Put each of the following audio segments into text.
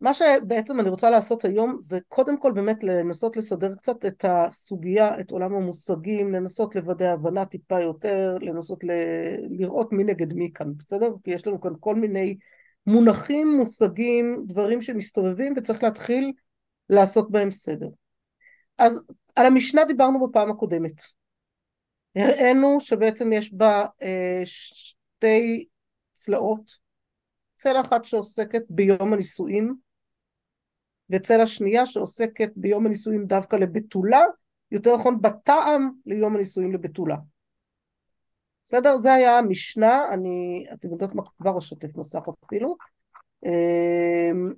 מה שבעצם אני רוצה לעשות היום זה קודם כל באמת לנסות לסדר קצת את הסוגיה, את עולם המושגים, לנסות לוודא הבנה טיפה יותר, לנסות ל... לראות מי נגד מי כאן, בסדר? כי יש לנו כאן כל מיני מונחים, מושגים, דברים שמסתובבים וצריך להתחיל לעשות בהם סדר. אז על המשנה דיברנו בפעם הקודמת. הראינו שבעצם יש בה אה, שתי צלעות, צלע אחת שעוסקת ביום הנישואין וצלע שנייה שעוסקת ביום הנישואין דווקא לבתולה, יותר נכון בטעם ליום הנישואין לבתולה. בסדר? זה היה המשנה, אני, אתם יודעות מה, כבר אשתף מסך אפילו. אמ,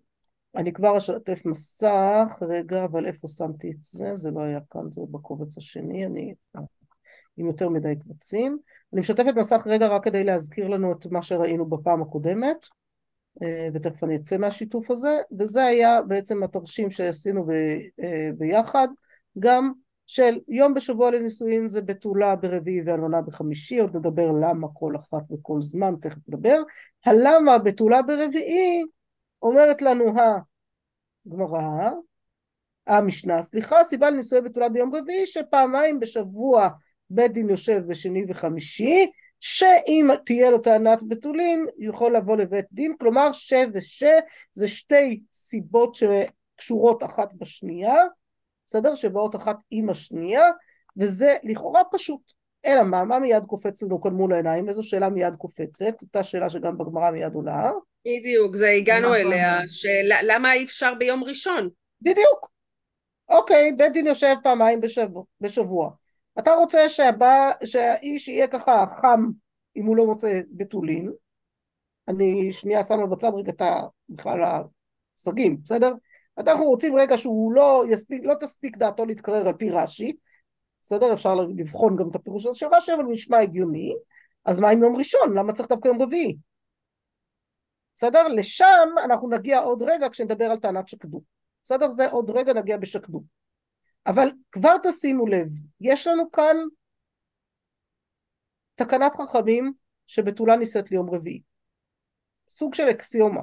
אני כבר אשתף מסך, רגע, אבל איפה שמתי את זה? זה לא היה כאן, זה בקובץ השני, אני עם יותר מדי קבצים. אני משתפת מסך רגע רק כדי להזכיר לנו את מה שראינו בפעם הקודמת, ותכף אני אצא מהשיתוף הזה, וזה היה בעצם התרשים שעשינו ב, אה, ביחד, גם של יום בשבוע לנישואין זה בתולה ברביעי ואלמנה בחמישי, עוד נדבר למה כל אחת בכל זמן, תכף נדבר. הלמה בתולה ברביעי אומרת לנו הגמרא, המשנה, סליחה, סיבה לנישואי בתולה ביום רביעי שפעמיים בשבוע בית דין יושב בשני וחמישי, שאם תהיה לו טענת בתולין, יכול לבוא לבית דין, כלומר ש וש זה שתי סיבות שקשורות אחת בשנייה, בסדר? שבאות אחת עם השנייה, וזה לכאורה פשוט. אלא מה, מה מיד קופץ לנו כאן מול העיניים? איזו שאלה מיד קופצת? אותה שאלה שגם בגמרא מיד עולה. בדיוק, זה הגענו נכון. אליה, שלמה אי אפשר ביום ראשון? בדיוק. אוקיי, בית דין יושב פעמיים בשבוע. בשבוע. אתה רוצה שהבא, שהאיש יהיה ככה חם אם הוא לא מוצא בתולין, אני שנייה שמה בצד רגע את בכלל המושגים, בסדר? אנחנו רוצים רגע שהוא לא יספיק, לא תספיק דעתו להתקרר על פי רש"י, בסדר? אפשר לבחון גם את הפירוש הזה של רש"י, אבל נשמע הגיוני, אז מה עם יום ראשון? למה צריך דווקא יום רביעי? בסדר? לשם אנחנו נגיע עוד רגע כשנדבר על טענת שקדו. בסדר? זה עוד רגע נגיע בשקדו. אבל כבר תשימו לב, יש לנו כאן תקנת חכמים שבתולה נישאת ליום רביעי. סוג של אקסיומה.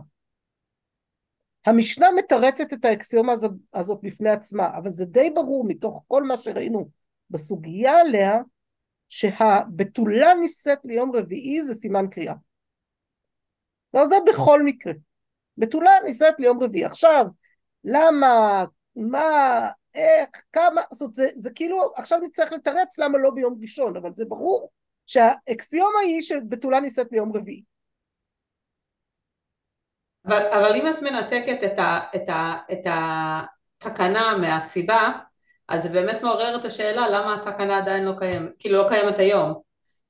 המשנה מתרצת את האקסיומה הזאת בפני עצמה, אבל זה די ברור מתוך כל מה שראינו בסוגיה עליה, שהבתולה נישאת ליום רביעי זה סימן קריאה. לא, זה בכל מקרה. בתולה נישאת ליום רביעי. עכשיו, למה, מה, איך, כמה, זאת אומרת, זה, זה כאילו, עכשיו נצטרך לתרץ למה לא ביום ראשון, אבל זה ברור שהאקסיומה היא שבתולה נישאת ביום רביעי. אבל, אבל אם את מנתקת את, ה, את, ה, את התקנה מהסיבה, אז זה באמת מעורר את השאלה למה התקנה עדיין לא קיימת, כאילו לא קיימת היום.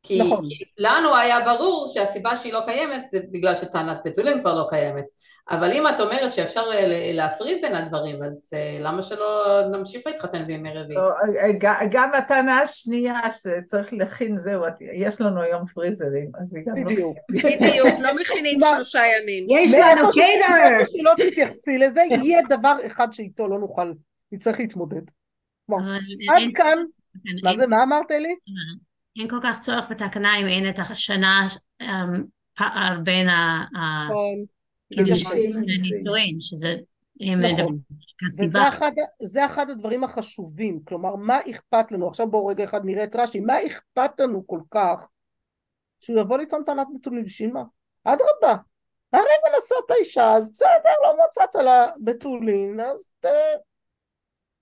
כי נכון. לנו היה ברור שהסיבה שהיא לא קיימת זה בגלל שטענת בתולים כבר לא קיימת. אבל אם את אומרת שאפשר להפריד בין הדברים, אז אה, למה שלא נמשיך להתחתן בימי רביעי? לא, אה, גם הטענה השנייה שצריך להכין, זהו, יש לנו היום פריזרים, אז היא גם לא... בדיוק. בדיוק, לא מכינים שלושה ימים. יש לנו קייטר! לא תתייחסי לזה, יהיה דבר אחד שאיתו לא נוכל, נצטרך להתמודד. עד כאן, מה זה, מה אמרת לי? אין כל כך צורך בתקנה אם אין את השנה אמ, פער בין נכון. לנישואין, שזה... נכון, וזה אחד, זה אחד הדברים החשובים, כלומר מה אכפת לנו, עכשיו בואו רגע אחד נראה את רש"י, מה אכפת לנו כל כך שהוא יבוא לטעון טענת בתולין, בשביל מה? אדרבה, הרגע נסעת אישה, אז בסדר, לא מצאת לה בתולין, אז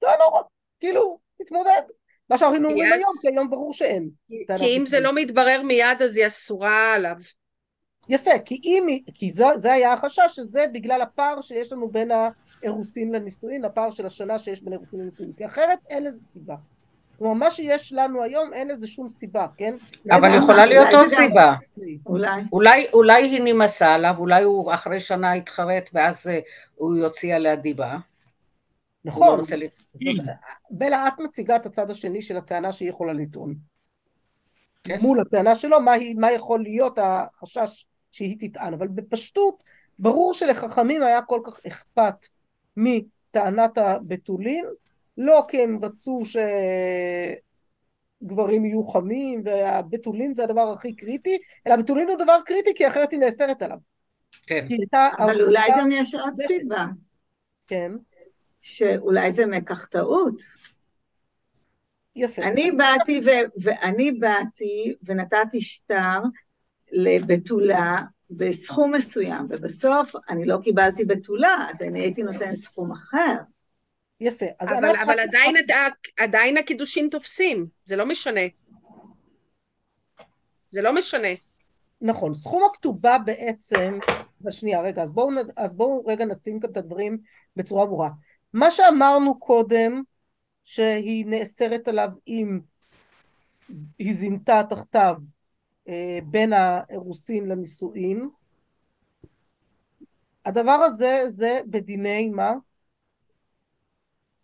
לא נורא, כאילו, תתמודד. מה שאנחנו אומרים היום, כי היום ברור שאין. כי אם זה לא מתברר מיד אז היא אסורה עליו. יפה, כי, אם, כי זה, זה היה החשש, שזה בגלל הפער שיש לנו בין האירוסין לנישואין, הפער של השנה שיש בין האירוסין לנישואין, כי אחרת אין לזה סיבה. כלומר, מה שיש לנו היום אין לזה שום סיבה, כן? אבל יכולה להיות עוד סיבה. אולי. אולי, אולי היא נמאסה עליו, אולי הוא אחרי שנה יתחרט ואז אה, הוא יוציא עליה דיבה. נכון, בלה את מציגה את הצד השני של הטענה שהיא יכולה לטעון. כן. מול הטענה שלו, מה, היא, מה יכול להיות החשש שהיא תטען, אבל בפשטות ברור שלחכמים היה כל כך אכפת מטענת הבתולין, לא כי הם רצו שגברים יהיו חמים והבתולין זה הדבר הכי קריטי, אלא הבתולין הוא דבר קריטי כי אחרת היא נאסרת עליו. כן. אבל אולי גם יש עוד סיבה. כן. שאולי זה מקח טעות. יפה. אני באתי, ו, ואני באתי ונתתי שטר לבתולה בסכום מסוים, ובסוף אני לא קיבלתי בתולה, אז אני הייתי נותן סכום אחר. יפה. אבל, אבל עדיין, עדיין הקידושין תופסים, זה לא משנה. זה לא משנה. נכון, סכום הכתובה בעצם, שנייה רגע, אז בואו, אז בואו רגע נשים כאן את הדברים בצורה ברורה. מה שאמרנו קודם, שהיא נאסרת עליו אם היא זינתה תחתיו אה, בין האירוסין לנישואין, הדבר הזה זה בדיני מה?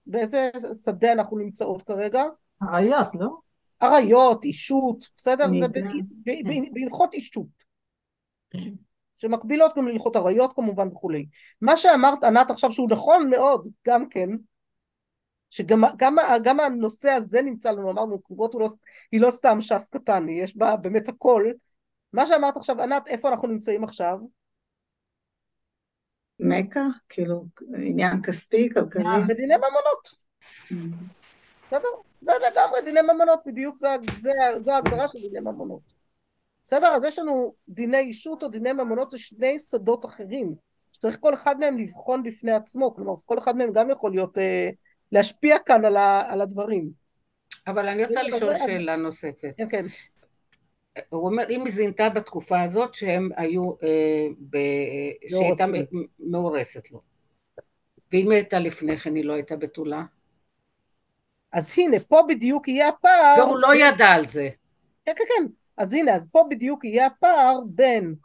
באיזה שדה אנחנו נמצאות כרגע? עריות, לא? עריות, אישות, בסדר? זה בהלכות אישות. שמקבילות גם להלכות עריות כמובן וכולי. מה שאמרת ענת עכשיו שהוא נכון מאוד גם כן, שגם גם, גם הנושא הזה נמצא לנו, אמרנו, קרובות לא, היא לא סתם ש"ס קטן, יש בה באמת הכל. מה שאמרת עכשיו, ענת, איפה אנחנו נמצאים עכשיו? מכה? כאילו, עניין כספי, כלכלי? בדיני ממונות. Mm-hmm. בסדר? זה לגמרי דיני ממונות, בדיוק זו ההגדרה של דיני ממונות. בסדר? אז יש לנו דיני אישות או דיני ממונות, זה שני שדות אחרים, שצריך כל אחד מהם לבחון בפני עצמו, כלומר כל אחד מהם גם יכול להיות, אה, להשפיע כאן על, ה, על הדברים. אבל אני רוצה לשאול שאלה נוספת. כן, כן. הוא אומר, אם היא זינתה בתקופה הזאת שהם היו, אה, ב... שהייתה מאורסת לו. ואם היא הייתה לפני כן, היא לא הייתה בתולה? אז הנה, פה בדיוק יהיה הפער... והוא לא ידע על זה. כן, כן, כן. אז הנה, אז פה בדיוק יהיה הפער בין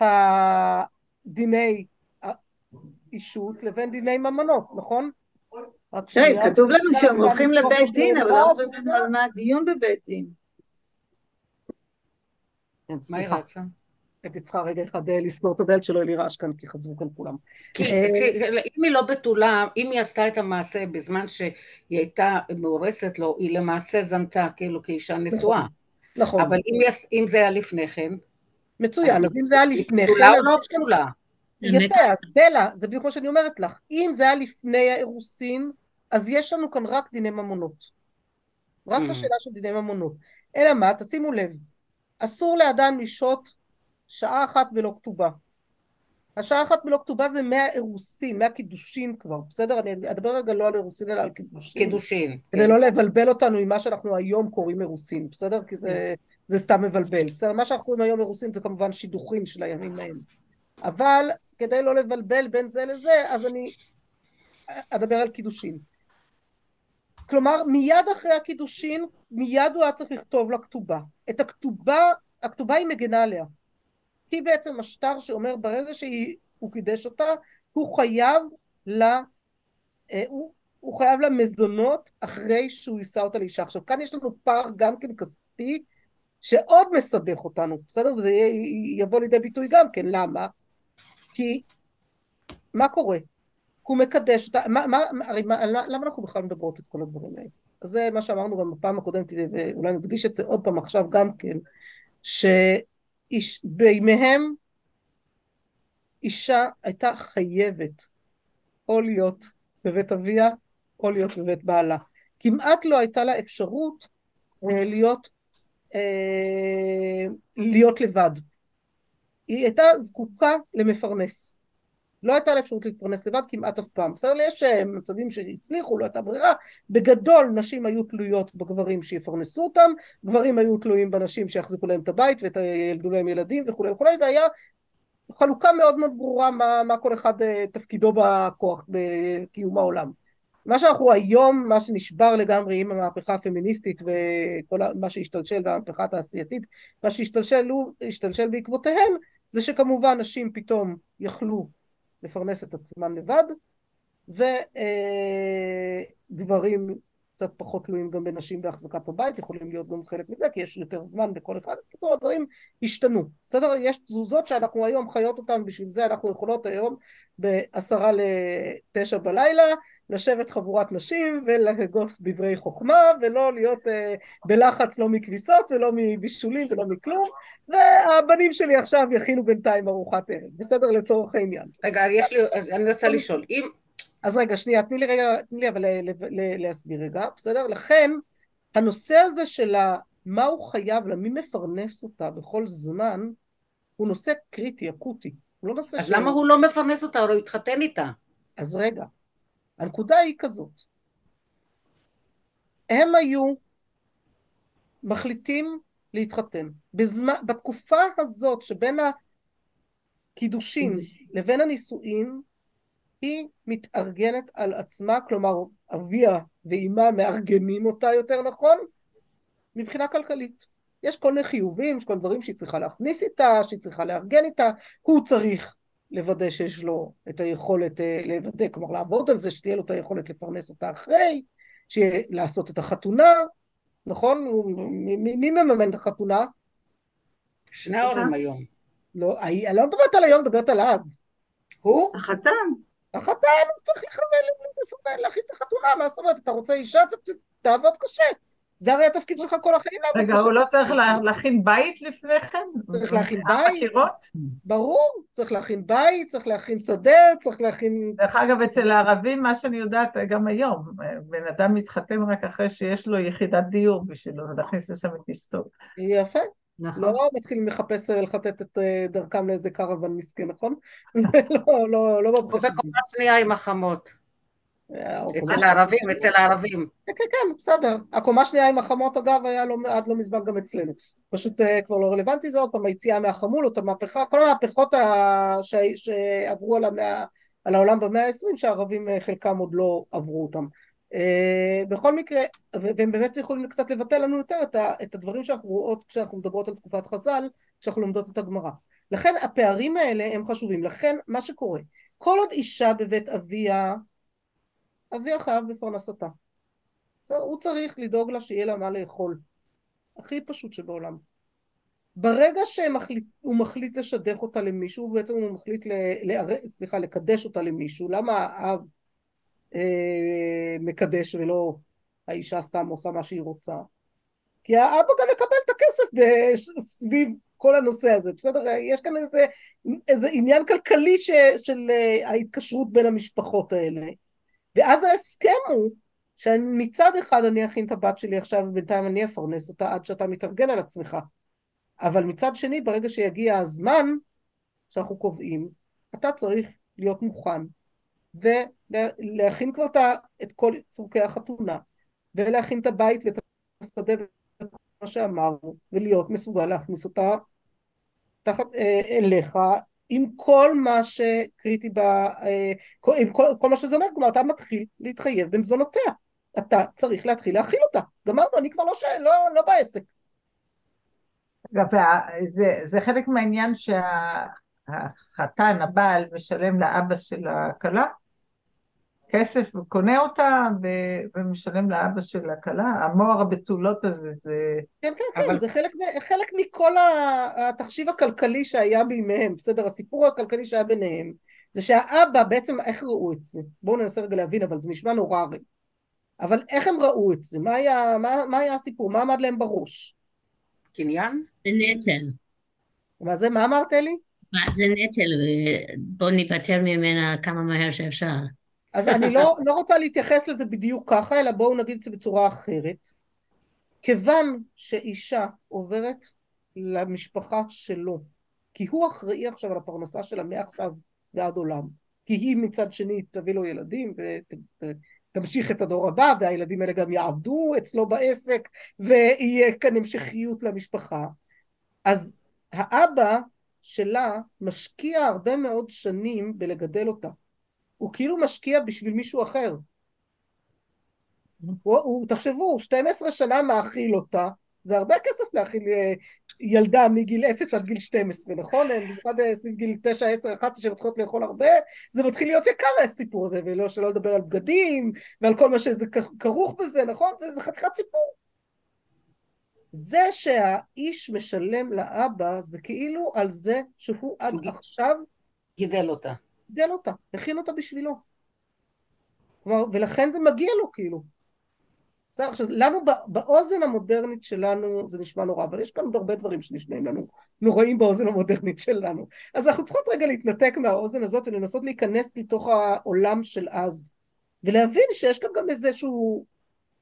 הדיני אישות לבין דיני ממונות, נכון? כן, כתוב לנו שהם הולכים לבית דין, אבל לא אומרים לנו על מה הדיון בבית דין. כן, מה היא רצה? הייתי צריכה רגע אחד אה, לסגור את הדלת שלא יהיה לי רעש כאן, כי חזרו כאן כולם. כי אה, אם היא לא בתולה, אם היא עשתה את המעשה בזמן שהיא הייתה מאורסת לו, היא למעשה זנתה כאילו כאישה נשואה. נכון. אבל אם זה היה לפני כן... מצוין, אז אם זה היה לפני כן... היא או לא פתולה? יפה, אז בלה, זה בדיוק כמו שאני אומרת לך, אם זה היה לפני האירוסין, אז יש לנו כאן רק דיני ממונות. רק את mm. השאלה של דיני ממונות. אלא מה, תשימו לב, אסור לאדם לשהות שעה אחת בלא כתובה. השעה אחת בלא כתובה זה מהאירוסין, מהקידושין כבר, בסדר? אני אדבר רגע לא על אירוסין אלא על קידושין. קידושין. כדי כן. לא לבלבל אותנו עם מה שאנחנו היום קוראים אירוסין, בסדר? כי זה, זה סתם מבלבל. בסדר? מה שאנחנו קוראים היום אירוסין זה כמובן שידוכים של הימים ההם. אבל כדי לא לבלבל בין זה לזה, אז אני אדבר על קידושין. כלומר, מיד אחרי הקידושין, מיד הוא היה צריך לכתוב לכתובה. את הכתובה, הכתובה היא מגנה עליה. היא בעצם השטר שאומר ברגע שהוא קידש אותה, הוא חייב ל... אה, הוא, הוא חייב למזונות אחרי שהוא יישא אותה לאישה. עכשיו כאן יש לנו פער גם כן כספי שעוד מסבך אותנו, בסדר? וזה יבוא לידי ביטוי גם כן, למה? כי מה קורה? הוא מקדש אותה, מה, מה, הרי מה, למה אנחנו בכלל מדברות את כל הדברים האלה? זה מה שאמרנו גם בפעם הקודמת, ואולי נדגיש את זה עוד פעם עכשיו גם כן, ש... איש, בימיהם אישה הייתה חייבת או להיות בבית אביה או להיות בבית בעלה. כמעט לא הייתה לה אפשרות אה, להיות, אה, להיות לבד. היא הייתה זקוקה למפרנס. לא הייתה לה אפשרות להתפרנס לבד כמעט אף פעם. בסדר, יש אה, מצבים שהצליחו, לא הייתה ברירה. בגדול נשים היו תלויות בגברים שיפרנסו אותם, גברים היו תלויים בנשים שיחזיקו להם את הבית וילדו להם ילדים וכולי וכולי, והיה חלוקה מאוד מאוד ברורה מה, מה כל אחד אה, תפקידו בכוח, בקיום העולם. מה שאנחנו היום, מה שנשבר לגמרי עם המהפכה הפמיניסטית וכל מה שהשתלשל והמהפכה התעשייתית, מה שהשתלשל בעקבותיהם, זה שכמובן נשים פתאום יכלו לפרנס את עצמם לבד, וגברים קצת פחות תלויים גם בנשים בהחזקת הבית, יכולים להיות גם חלק מזה, כי יש יותר זמן בכל אחד. בקיצור, הדברים השתנו. בסדר? יש תזוזות שאנחנו היום חיות אותן, בשביל זה אנחנו יכולות היום בעשרה לתשע בלילה, לשבת חבורת נשים ולהגות דברי חוכמה, ולא להיות אה, בלחץ לא מכביסות ולא מבישולים ולא מכלום, והבנים שלי עכשיו יכינו בינתיים ארוחת ערב. בסדר? לצורך העניין. רגע, יש לי, אני רוצה לשאול, אם... אז רגע, שנייה, תני לי רגע, תני לי אבל להסביר רגע, בסדר? לכן, הנושא הזה של מה הוא חייב לה, מי מפרנס אותה בכל זמן, הוא נושא קריטי, אקוטי. הוא לא נושא אז ש... למה הוא לא מפרנס אותה? הוא לא התחתן איתה. אז רגע, הנקודה היא כזאת. הם היו מחליטים להתחתן. בזמן, בתקופה הזאת שבין הקידושין לבין הנישואין, היא מתארגנת על עצמה, כלומר אביה ואימה מארגנים אותה יותר נכון, מבחינה כלכלית. יש כל מיני חיובים, יש כל מיני דברים שהיא צריכה להכניס איתה, שהיא צריכה לארגן איתה, הוא צריך לוודא שיש לו את היכולת אה, לוודא, כלומר לעבוד על זה, שתהיה לו את היכולת לפרנס אותה אחרי, שיהיה לעשות את החתונה, נכון? מי, מי מממן את החתונה? שני ההורים היום. לא, אני לא מדברת על היום, מדברת על אז. הוא? החתן. החתן צריך להכין את החתונה, מה זאת אומרת? אתה רוצה אישה, תעבוד קשה. זה הרי התפקיד שלך כל החיים לעבוד קשה. רגע, הוא לא צריך להכין בית לפני כן? צריך להכין בית. ברור, צריך להכין בית, צריך להכין שדה, צריך להכין... דרך אגב, אצל הערבים, מה שאני יודעת גם היום, בן אדם מתחתן רק אחרי שיש לו יחידת דיור בשבילו, להכניס לשם את אשתו. יפה. נכון. לא מתחילים לחפש לחטט את אה, דרכם לאיזה קרוון מסכן, נכון? זה לא, לא, לא בבחינה. ובקומה שנייה עם החמות. אה, אצל הערבים, אצל הערבים. כן, כן, כן, בסדר. הקומה שנייה עם החמות, אגב, היה לא, עד לא מזמן גם אצלנו. פשוט uh, כבר לא רלוונטי זה עוד פעם, היציאה מהחמולות, המהפכה, כל המהפכות ה... ש... שעברו על, המאה... על העולם במאה העשרים, שהערבים חלקם עוד לא עברו אותם. Uh, בכל מקרה, והם באמת יכולים קצת לבטא לנו יותר את, הדברים שאנחנו רואות כשאנחנו מדברות על תקופת חז"ל, כשאנחנו לומדות את הגמרא. לכן הפערים האלה הם חשובים. לכן מה שקורה, כל עוד אישה בבית אביה, אביה חייב בפרנסתה. הוא צריך לדאוג לה שיהיה לה מה לאכול. הכי פשוט שבעולם. ברגע שהוא מחליט, מחליט לשדך אותה למישהו, בעצם הוא מחליט ל, ל, סליחה, לקדש אותה למישהו, למה האב אה, מקדש ולא האישה סתם עושה מה שהיא רוצה. כי האבא גם מקבל את הכסף סביב כל הנושא הזה, בסדר? יש כאן איזה, איזה עניין כלכלי ש, של אה, ההתקשרות בין המשפחות האלה. ואז ההסכם הוא שמצד אחד אני אכין את הבת שלי עכשיו ובינתיים אני אפרנס אותה עד שאתה מתארגן על עצמך. אבל מצד שני, ברגע שיגיע הזמן שאנחנו קובעים, אתה צריך להיות מוכן ולהכין כבר את כל צורכי החתונה, ולהכין את הבית ואת השדה ואת מה שאמרנו, ולהיות מסוגל להכניס אותה תחת, אה, אליך עם כל מה שקריטי, ב, אה, עם כל, כל מה שזה אומר, כלומר אתה מתחיל להתחייב במזונותיה, אתה צריך להתחיל להכיל אותה, גמרנו, אני כבר לא, ש... לא, לא בעסק. אגב, זה, זה חלק מהעניין שהחתן, הבעל, משלם לאבא של הכלה, כסף וקונה אותה ומשלם לאבא של הכלה, המוהר הבתולות הזה זה... כן, כן, כן, אבל... זה חלק, חלק מכל התחשיב הכלכלי שהיה בימיהם, בסדר, הסיפור הכלכלי שהיה ביניהם, זה שהאבא בעצם, איך ראו את זה? בואו ננסה רגע להבין, אבל זה נשמע נורא הרי. אבל איך הם ראו את זה? מה היה, מה, מה היה הסיפור? מה עמד להם בראש? קניין? זה נטל. מה זה? מה אמרת לי? זה נטל, בואו ניפטר ממנה כמה מהר שאפשר. אז אני לא, לא רוצה להתייחס לזה בדיוק ככה, אלא בואו נגיד את זה בצורה אחרת. כיוון שאישה עוברת למשפחה שלו, כי הוא אחראי עכשיו על הפרנסה שלה מעכשיו ועד עולם, כי היא מצד שני תביא לו ילדים ותמשיך את הדור הבא, והילדים האלה גם יעבדו אצלו בעסק, ויהיה כאן המשכיות למשפחה. אז האבא שלה משקיע הרבה מאוד שנים בלגדל אותה. הוא כאילו משקיע בשביל מישהו אחר. הוא, הוא, תחשבו, 12 שנה מאכיל אותה, זה הרבה כסף להאכיל אה, ילדה מגיל 0 עד גיל 12, נכון? במיוחד אה, סביב גיל 9, 10, 11 שמתחילות לאכול הרבה, זה מתחיל להיות יקר הסיפור הזה, ולא שלא לדבר על בגדים, ועל כל מה שזה כרוך בזה, נכון? זה, זה חתיכת סיפור. זה שהאיש משלם לאבא, זה כאילו על זה שהוא עד עכשיו גידל אותה. גידל אותה, הכין אותה בשבילו. כלומר, ולכן זה מגיע לו כאילו. בסדר, עכשיו, לנו באוזן המודרנית שלנו זה נשמע נורא, אבל יש כאן עוד הרבה דברים שנשמעים לנו נוראים באוזן המודרנית שלנו. אז אנחנו צריכות רגע להתנתק מהאוזן הזאת ולנסות להיכנס לתוך העולם של אז, ולהבין שיש כאן גם איזשהו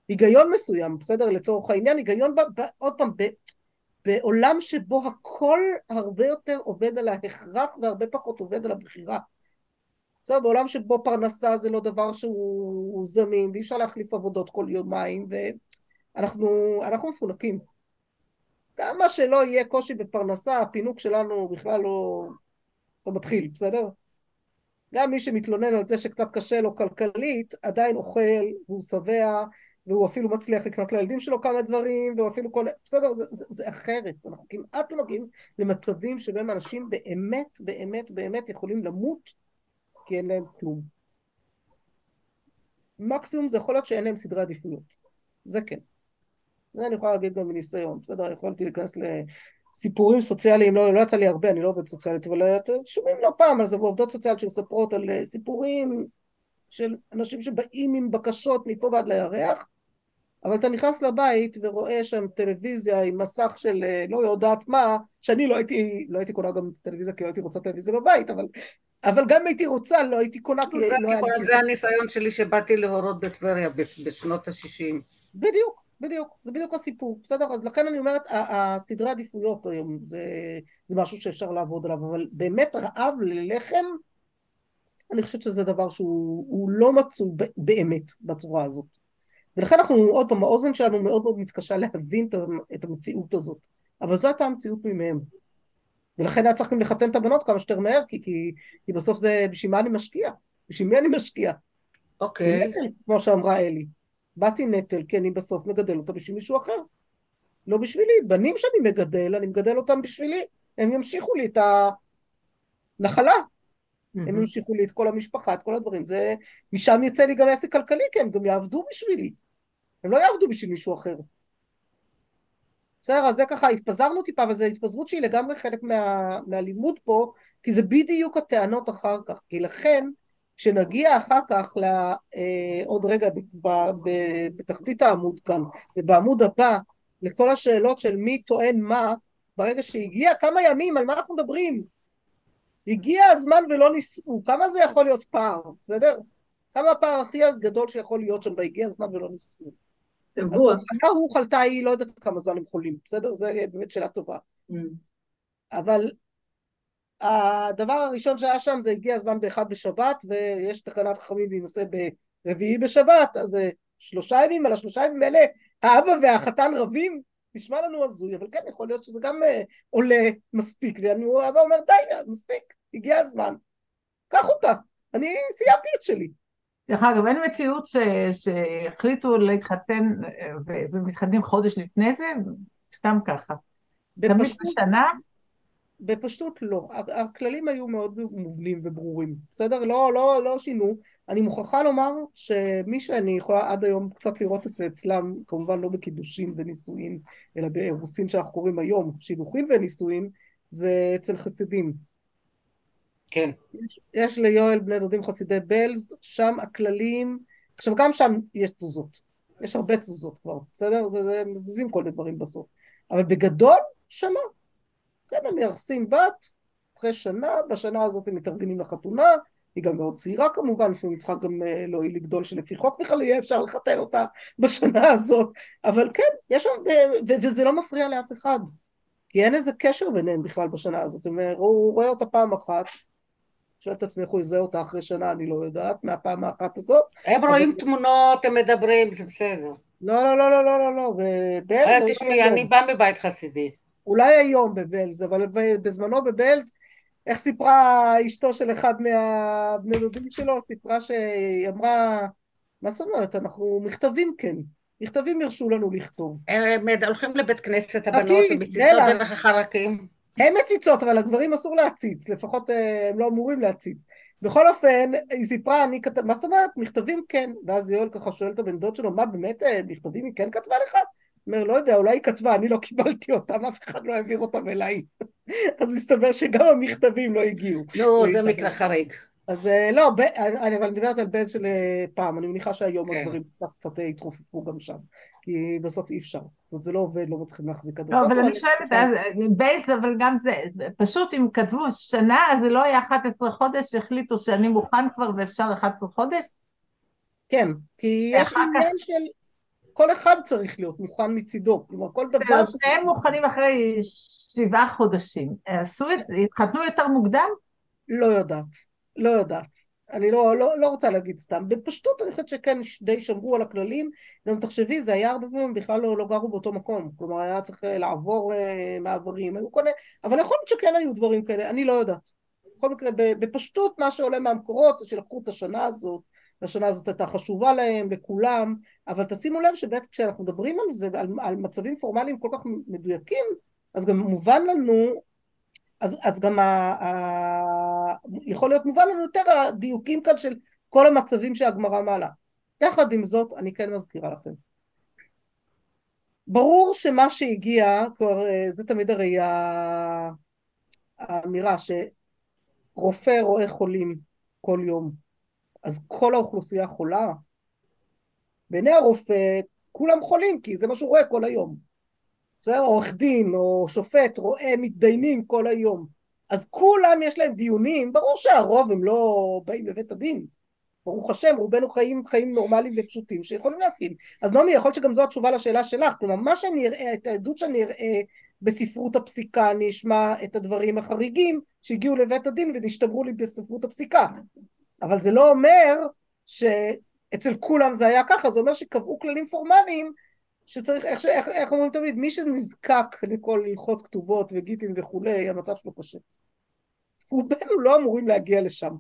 היגיון מסוים, בסדר? לצורך העניין, היגיון, ב, ב, עוד פעם, ב, בעולם שבו הכל הרבה יותר עובד על ההכרח והרבה פחות עובד על הבחירה. בסדר, בעולם שבו פרנסה זה לא דבר שהוא זמין, ואי אפשר להחליף עבודות כל יומיים, ואנחנו אנחנו מפונקים. כמה שלא יהיה קושי בפרנסה, הפינוק שלנו בכלל לא, לא מתחיל, בסדר? גם מי שמתלונן על זה שקצת קשה לו כלכלית, עדיין אוכל, והוא שבע, והוא אפילו מצליח לקנות לילדים שלו כמה דברים, והוא אפילו כל... בסדר, זה, זה, זה אחרת. אנחנו כמעט לא מגיעים למצבים שבהם אנשים באמת, באמת, באמת יכולים למות כי אין להם כלום. מקסימום זה יכול להיות שאין להם סדרי עדיפויות. זה כן. זה אני יכולה להגיד גם מניסיון, בסדר? יכולתי להיכנס לסיפורים סוציאליים, לא, לא יצא לי הרבה, אני לא עובדת סוציאלית, אבל אתם שומעים לא פעם על זה, ועובדות סוציאליות שמספרות על אה, סיפורים של אנשים שבאים עם בקשות מפה ועד לירח, אבל אתה נכנס לבית ורואה שם טלוויזיה עם מסך של אה, לא יודעת מה, שאני לא הייתי, לא הייתי קונה גם טלוויזיה כי לא הייתי רוצה טלוויזיה בבית, אבל אבל גם הייתי רוצה, לא הייתי כי לא היה לי... זה הניסיון שלי שבאתי להורות בטבריה בשנות ה-60. בדיוק, בדיוק, זה בדיוק הסיפור, בסדר? אז לכן אני אומרת, הסדרי עדיפויות היום זה, זה משהו שאפשר לעבוד עליו, אבל באמת רעב ללחם, אני חושבת שזה דבר שהוא לא מצוי באמת בצורה הזאת. ולכן אנחנו, עוד פעם, האוזן שלנו מאוד מאוד מתקשה להבין את המציאות הזאת, אבל זו הייתה המציאות ממהם. ולכן היה צריך גם לחתן את הבנות כמה שיותר מהר, כי, כי, כי בסוף זה, בשביל מה אני משקיע? בשביל מי אני משקיע? אוקיי. נטל, כמו שאמרה אלי. באתי נטל, כי אני בסוף מגדל אותה בשביל מישהו אחר. לא בשבילי. בנים שאני מגדל, אני מגדל אותם בשבילי. הם ימשיכו לי את הנחלה. Mm-hmm. הם ימשיכו לי את כל המשפחה, את כל הדברים. זה, משם יצא לי גם עסק כלכלי, כי הם גם יעבדו בשבילי. הם לא יעבדו בשביל מישהו אחר. בסדר, אז זה ככה, התפזרנו טיפה, אבל זו התפזרות שהיא לגמרי חלק מה, מהלימוד פה, כי זה בדיוק הטענות אחר כך, כי לכן, כשנגיע אחר כך, ל, עוד רגע, ב, ב, ב, בתחתית העמוד כאן, ובעמוד הבא, לכל השאלות של מי טוען מה, ברגע שהגיע כמה ימים, על מה אנחנו מדברים? הגיע הזמן ולא ניסו, כמה זה יכול להיות פער, בסדר? כמה הפער הכי גדול שיכול להיות שם בהגיע הזמן ולא ניסו. שבוע. אז חלתה הוא חלתה היא, לא יודעת כמה זמן הם חולים, בסדר? זו באמת שאלה טובה. Mm. אבל הדבר הראשון שהיה שם זה הגיע הזמן באחד בשבת, ויש תקנת חכמים להינשא ברביעי בשבת, אז שלושה ימים, על השלושה ימים האלה האבא והחתן רבים, נשמע לנו הזוי, אבל כן, יכול להיות שזה גם uh, עולה מספיק, והאבא אומר די, מספיק, הגיע הזמן, קח אותה, אני סיימתי את שלי. דרך אגב, אין מציאות שהחליטו להתחתן ומתחתנים חודש לפני זה, סתם ככה. תמיד בשנה? בפשטות לא. הכללים היו מאוד מובנים וברורים. בסדר? לא, לא, לא שינו. אני מוכרחה לומר שמי שאני יכולה עד היום קצת לראות את זה אצלם, כמובן לא בקידושין ונישואין, אלא באירוסין שאנחנו קוראים היום, שילוחין ונישואין, זה אצל חסידים. כן. יש, יש ליואל בני דודים חסידי בלז, שם הכללים, עכשיו גם שם יש תזוזות, יש הרבה תזוזות כבר, בסדר? זה, זה מזיזים כל מיני דברים בסוף, אבל בגדול, שנה. כן, הם מייחסים בת, אחרי שנה, בשנה הזאת הם מתארגנים לחתונה, היא גם מאוד צעירה כמובן, לפעמים צריכה גם אה, לא היא לגדול שלפי חוק בכלל יהיה אפשר לחתן אותה בשנה הזאת, אבל כן, יש שם, וזה לא מפריע לאף אחד, כי אין איזה קשר ביניהם בכלל בשנה הזאת, הם, אה, הוא רואה אותה פעם אחת, שואל את עצמי איך הוא יזהה אותה אחרי שנה, אני לא יודעת, מהפעם האחת הזאת. הם רואים תמונות, הם מדברים, זה בסדר. לא, לא, לא, לא, לא, לא, לא, בבלז... אה, תשמעי, אני באה מבית חסידי. אולי היום בבלז, אבל בזמנו בבלז, איך סיפרה אשתו של אחד מהבני דודים שלו, סיפרה שהיא אמרה, מה זאת אומרת, אנחנו מכתבים כן. מכתבים הרשו לנו לכתוב. הם הולכים לבית כנסת, הבנות, הם מציצות דרך החרקים. הן מציצות, אבל הגברים אסור להציץ, לפחות אה, הם לא אמורים להציץ. בכל אופן, היא סיפרה, אני כתב, מה זאת אומרת? מכתבים כן. ואז יואל ככה שואל את הבן דוד שלו, מה באמת, אה, מכתבים היא כן כתבה לך? אומר, לא יודע, אולי היא כתבה, אני לא קיבלתי אותם, אף אחד לא העביר אותם אליי. אז הסתבר שגם המכתבים לא הגיעו. נו, זה מקרה חריג. אז אה, לא, ב, אני אבל מדברת על בייס של אה, פעם, אני מניחה שהיום כן. הדברים קצת, קצת התרופפו גם שם, כי בסוף אי אפשר, זאת אומרת זה לא עובד, לא מצליחים להחזיק עד לא, הסוף. לא, אבל אני שואלת, בייס אבל גם זה, פשוט אם כתבו שנה, אז זה לא היה 11 חודש, החליטו שאני מוכן כבר ואפשר 11 חודש? כן, כי יש עניין של כל אחד צריך להיות מוכן מצידו, כלומר כל דבר... שניהם מוכנים אחרי שבעה חודשים, עשו את זה, התחתנו יותר מוקדם? לא יודעת, לא יודעת. אני לא, לא, לא רוצה להגיד סתם. בפשטות אני חושבת שכן די שמרו על הכללים. גם תחשבי, זה היה הרבה פעמים בכלל לא, לא גרו באותו מקום. כלומר, היה צריך אה, לעבור uh, מעברים, היו כל מיני... אבל יכול להיות שכן היו דברים כאלה, אני לא יודעת. בכל מקרה, בפשטות מה שעולה מהמקורות זה שלקחו את השנה הזאת, והשנה הזאת הייתה חשובה להם, לכולם, אבל תשימו לב שבאמת כשאנחנו מדברים על זה, על, על מצבים פורמליים כל כך מדויקים, אז גם מובן לנו, אז, אז גם ה, ה, יכול להיות מובן לנו יותר הדיוקים כאן של כל המצבים שהגמרא מעלה. יחד עם זאת, אני כן מזכירה לכם. ברור שמה שהגיע, כבר אה, זה תמיד הרי האמירה שרופא רואה חולים כל יום. אז כל האוכלוסייה חולה. בעיני הרופא כולם חולים, כי זה מה שהוא רואה כל היום. בסדר? עורך דין או שופט רואה מתדיינים כל היום. אז כולם יש להם דיונים, ברור שהרוב הם לא באים לבית הדין. ברוך השם, רובנו חיים חיים נורמליים ופשוטים שיכולים להסכים. אז נעמי, יכול להיות שגם זו התשובה לשאלה שלך. כלומר, מה שאני אראה, את העדות שאני אראה בספרות הפסיקה, אני אשמע את הדברים החריגים שהגיעו לבית הדין ונשתמרו לי בספרות הפסיקה. אבל זה לא אומר שאצל כולם זה היה ככה, זה אומר שקבעו כללים פורמליים שצריך, איך, איך, איך אומרים תמיד, מי שנזקק לכל הלכות כתובות וגיטין וכולי, המצב שלו קשה. רובנו לא אמורים להגיע לשם.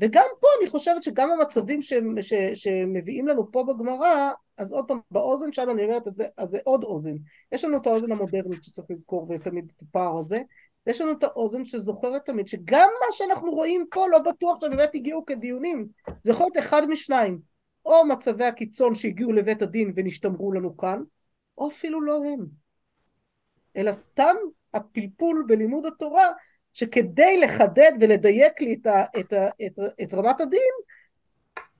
וגם פה אני חושבת שגם המצבים ש, ש, שמביאים לנו פה בגמרא, אז עוד פעם, באוזן שלנו אני אומרת, אז זה, אז זה עוד אוזן. יש לנו את האוזן המודרנית שצריך לזכור ותמיד את הפער הזה, ויש לנו את האוזן שזוכרת תמיד שגם מה שאנחנו רואים פה לא בטוח שבאמת הגיעו כדיונים, זה יכול להיות אחד משניים, או מצבי הקיצון שהגיעו לבית הדין ונשתמרו לנו כאן, או אפילו לא הם, אלא סתם הפלפול בלימוד התורה שכדי לחדד ולדייק לי את, ה, את, ה, את, את רמת הדין,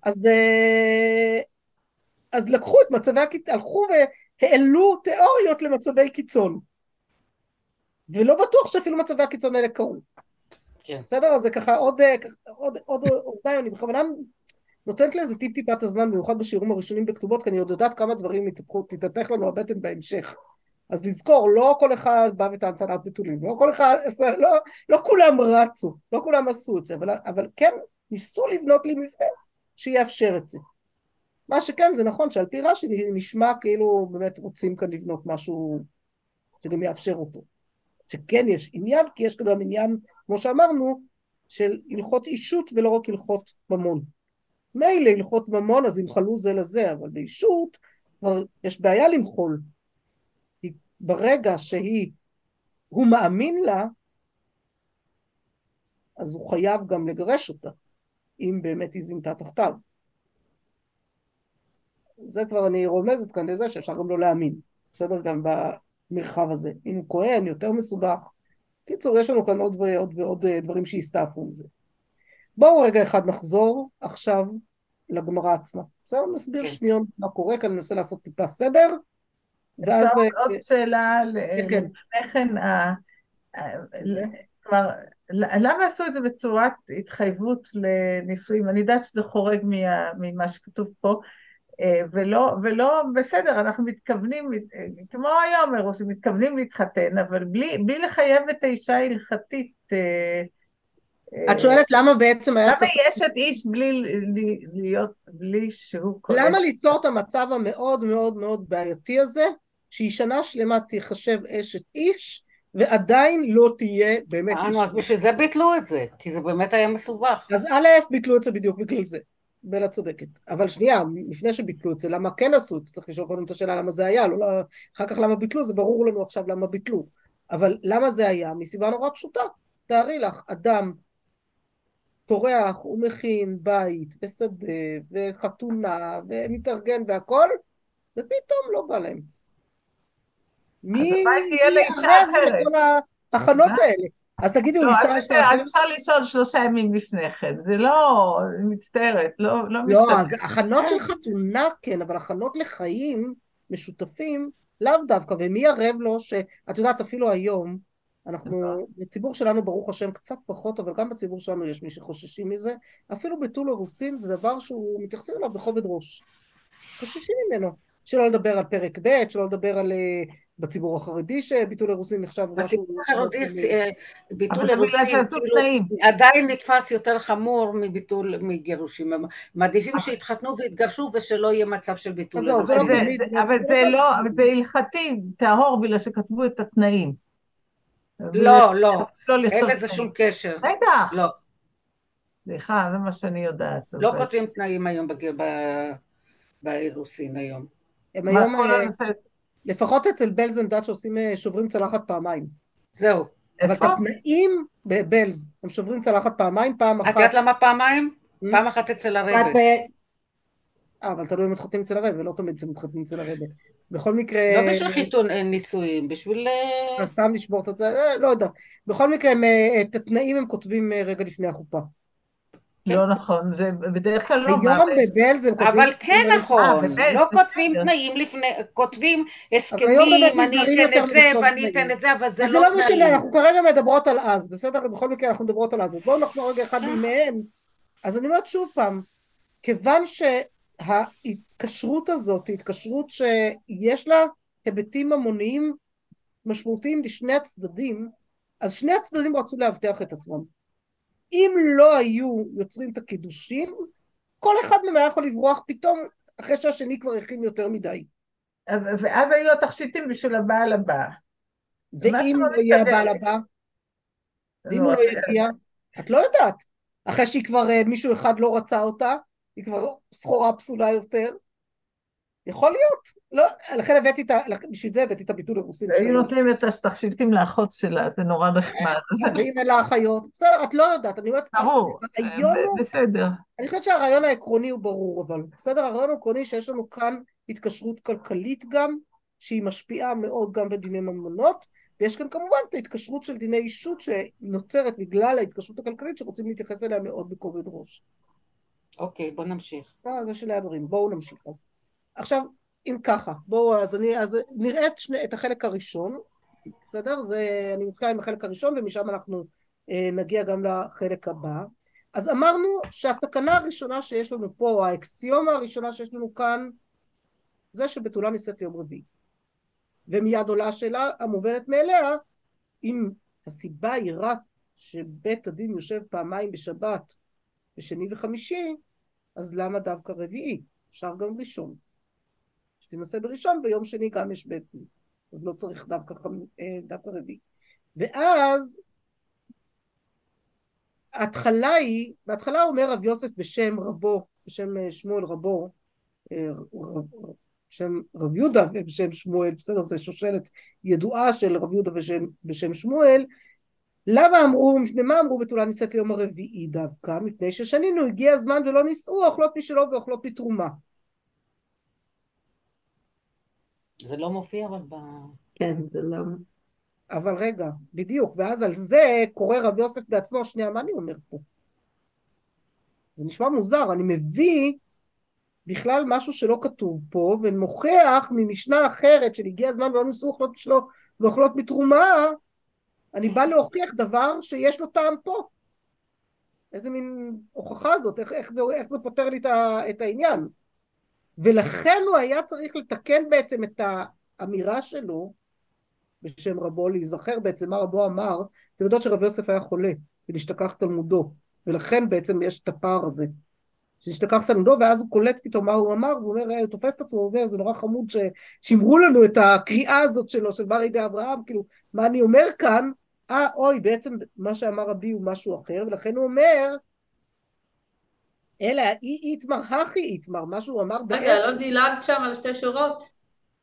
אז, אה, אז לקחו את מצבי הקיצון, הלכו והעלו תיאוריות למצבי קיצון. ולא בטוח שאפילו מצבי הקיצון האלה קרו. כן. בסדר? אז זה ככה עוד, אה, עוד, עוד אוזניים, אני בכוונה נותנת לזה טיפ טיפת הזמן, במיוחד בשיעורים הראשונים בכתובות, כי אני עוד יודעת כמה דברים תתהפך לנו הבטן בהמשך. אז לזכור, לא כל אחד בא וטען טענת בתולים, לא כל אחד, לא, לא כולם רצו, לא כולם עשו את זה, אבל, אבל כן ניסו לבנות לי מבנה שיאפשר את זה. מה שכן, זה נכון שעל פי רש"י נשמע כאילו באמת רוצים כאן לבנות משהו שגם יאפשר אותו. שכן יש עניין, כי יש גם עניין, כמו שאמרנו, של הלכות אישות ולא רק הלכות ממון. מילא הלכות ממון אז ימחלו זה לזה, אבל באישות כבר יש בעיה למחול. ברגע שהיא, הוא מאמין לה, אז הוא חייב גם לגרש אותה, אם באמת היא זינתה תחתיו. זה כבר אני רומזת כאן לזה שאפשר גם לא להאמין, בסדר? גם במרחב הזה. אם הוא כהן, יותר מסובך. קיצור, יש לנו כאן עוד ועוד ועוד דברים שהסתעפו מזה. בואו רגע אחד נחזור עכשיו לגמרא עצמה. בסדר? נסביר כן. שניון מה קורה כאן, ננסה לעשות טיפה סדר. ואז... עוד אה, שאלה כן, לפני כן, כלומר, למה עשו את זה בצורת התחייבות לנישואים? אני יודעת שזה חורג ממה שכתוב פה, אה, ולא, ולא, בסדר, אנחנו מתכוונים, כמו היום אירוס, מתכוונים להתחתן, אבל בלי, בלי לחייב את האישה ההלכתית. אה, את שואלת למה בעצם היה צריך... למה יש את איש בלי להיות, בלי שהוא? למה ליצור את המצב המאוד מאוד מאוד בעייתי הזה, שהיא שנה שלמה תיחשב אשת איש, ועדיין לא תהיה באמת איש. אז בשביל זה ביטלו את זה, כי זה באמת היה מסובך. אז א', ביטלו את זה בדיוק בגלל זה. בלה צודקת. אבל שנייה, לפני שביטלו את זה, למה כן עשו את זה? צריך לשאול קודם את השאלה למה זה היה, לא אחר כך למה ביטלו, זה ברור לנו עכשיו למה ביטלו. אבל למה זה היה? מסיבה נורא פשוטה. תארי לך, אדם טורח, הוא מכין בית, ושדה, וחתונה, ומתארגן והכל, ופתאום לא בא להם. מי ערב לכל ההכנות האלה? אז תגידי, הוא לא, ייסע... אז אפשר לשאול שלושה ימים לפני כן, זה לא, מצטערת, לא לא לא, מסתדר. אז הכנות של חתונה כן, אבל הכנות לחיים משותפים, לאו דווקא, ומי ערב לו ש... את יודעת, אפילו היום, אנחנו, בציבור שלנו ברוך השם קצת פחות, אבל גם בציבור שלנו יש מי שחוששים מזה, אפילו ביטול אירוסין זה דבר שהוא, מתייחסים אליו בכובד ראש. חוששים ממנו. שלא לדבר על פרק ב', שלא לדבר על אה, בציבור החרדי שביטול אירוסין נחשב משהו... בציבור החרדי אה, ביטול אירוסין כאילו. עדיין נתפס יותר חמור מביטול מגירושים. הם מעדיפים שיתחתנו ויתגרשו ושלא יהיה מצב של ביטול לא אירוסין. זה- אבל זה לא, אבל זה הלכתי, טהור, בגלל שכתבו את התנאים. לא, לא, לא אין לזה. שום קשר. בטח, לא, סליחה, זה מה שאני יודעת. לא כותבים תנאים היום באירוסין היום. הם מה היום, כל אה, הנושא? לפחות אצל בלז and דת שעושים, אה, שוברים צלחת פעמיים. זהו. אבל את? התנאים בבלז, הם שוברים צלחת פעמיים, פעם את אחת... יודעת למה פעמיים? Mm. פעם אחת אצל הרבי. אה, אבל תלוי אם מתחתנים אצל הרב, ולא תמיד זה מתחתנים אצל הרב. בכל מקרה... לא בשביל חיתון אה, נישואים, בשביל... אה, סתם לשבור את זה, לא יודע. בכל מקרה, את התנאים הם כותבים רגע לפני החופה. לא נכון, זה בדרך כלל לא. היום הם כותבים... אבל כן אה, נכון, באמת, לא. כותבים תנאים לפני, כותבים הסכמים, אני אתן את זה ואני תנאים. אתן את זה, אבל זה אז זה לא לא משנה, תנאים. אנחנו כרגע מדברות על אז, בסדר? בכל מקרה אנחנו מדברות על אז. אז בואו נחזור רגע אחד בימיהם. אז אני אומרת שוב פעם, כיוון שההתקשרות הזאת היא התקשרות שיש לה היבטים ממוניים משמעותיים לשני הצדדים, אז שני הצדדים רצו לאבטח את עצמם. אם לא היו יוצרים את הקידושים, כל אחד מהם היה יכול לברוח פתאום אחרי שהשני כבר הכין יותר מדי. אז- ואז היו התכשיטים בשביל הבעל הבא. ואם לא יהיה. הבעל הבא, ואם הוא לא, לא יגיע, את לא יודעת. אחרי שהיא כבר, אה, מישהו אחד לא רצה אותה, היא כבר סחורה פסולה יותר. יכול להיות. לא, לכן הבאתי את ה... בשביל זה הבאתי את הביטול הרוסי. היו נותנים את התכשיטים לאחות שלה, זה נורא נחמד. ואם אין לה אחיות, בסדר, את לא יודעת, אני אומרת, ברור, ב- בסדר. אני חושבת שהרעיון העקרוני הוא ברור, אבל בסדר, הרעיון העקרוני שיש לנו כאן התקשרות כלכלית גם, שהיא משפיעה מאוד גם בדיני ממונות, ויש כאן כמובן את ההתקשרות של דיני אישות שנוצרת בגלל ההתקשרות הכלכלית שרוצים להתייחס אליה מאוד בכובד ראש. אוקיי, בוא נמשיך. אה, זה שני הדברים, בואו נמשיך אז. עכשיו, אם ככה, בואו, אז אני, אז נראה את, שני, את החלק הראשון, בסדר? זה, אני מתחילה עם החלק הראשון ומשם אנחנו אה, נגיע גם לחלק הבא. אז אמרנו שהתקנה הראשונה שיש לנו פה, או האקסיומה הראשונה שיש לנו כאן, זה שבתולה נישאת ליום רביעי. ומיד עולה השאלה המובנת מאליה, אם הסיבה היא רק שבית הדין יושב פעמיים בשבת, בשני וחמישי, אז למה דווקא רביעי? אפשר גם ראשון. שתנסה בראשון, ביום שני גם יש בית דין. אז לא צריך דווקא, אה, דווקא רביעי. ואז ההתחלה היא, בהתחלה אומר רב יוסף בשם רבו, בשם אה, שמואל רבו, אה, בשם רב יהודה ובשם שמואל, בסדר, זה שושלת ידועה של רב יהודה בשם, בשם שמואל, למה אמרו, מפני מה אמרו בתולה נישאת ליום הרביעי דווקא? מפני ששנינו, הגיע הזמן ולא נישאו, אוכלות משלו ואוכלות מתרומה. זה לא מופיע אבל ב... כן, זה לא... אבל רגע, בדיוק, ואז על זה קורא רב יוסף בעצמו, שנייה, מה אני אומר פה? זה נשמע מוזר, אני מביא בכלל משהו שלא כתוב פה, ומוכיח ממשנה אחרת של הגיע הזמן ולא ניסו אוכלות שלו ואוכלות מתרומה, אני בא להוכיח דבר שיש לו טעם פה. איזה מין הוכחה זאת, איך, איך, זה, איך זה פותר לי את, ה, את העניין. ולכן הוא היה צריך לתקן בעצם את האמירה שלו, בשם רבו, להיזכר בעצם מה רבו אמר, אתם יודעות שרב יוסף היה חולה, ונשתכח תלמודו, ולכן בעצם יש את הפער הזה. שנשתכח תלמודו, ואז הוא קולט פתאום מה הוא אמר, והוא אומר, הוא תופס את עצמו, הוא אומר, זה נורא חמוד ששימרו לנו את הקריאה הזאת שלו, של בר ידי אברהם, כאילו, מה אני אומר כאן? אה, אוי, בעצם מה שאמר רבי הוא משהו אחר, ולכן הוא אומר, אלא אי איתמר הכי איתמר, מה שהוא אמר רגע, לא דילגת שם על שתי שורות?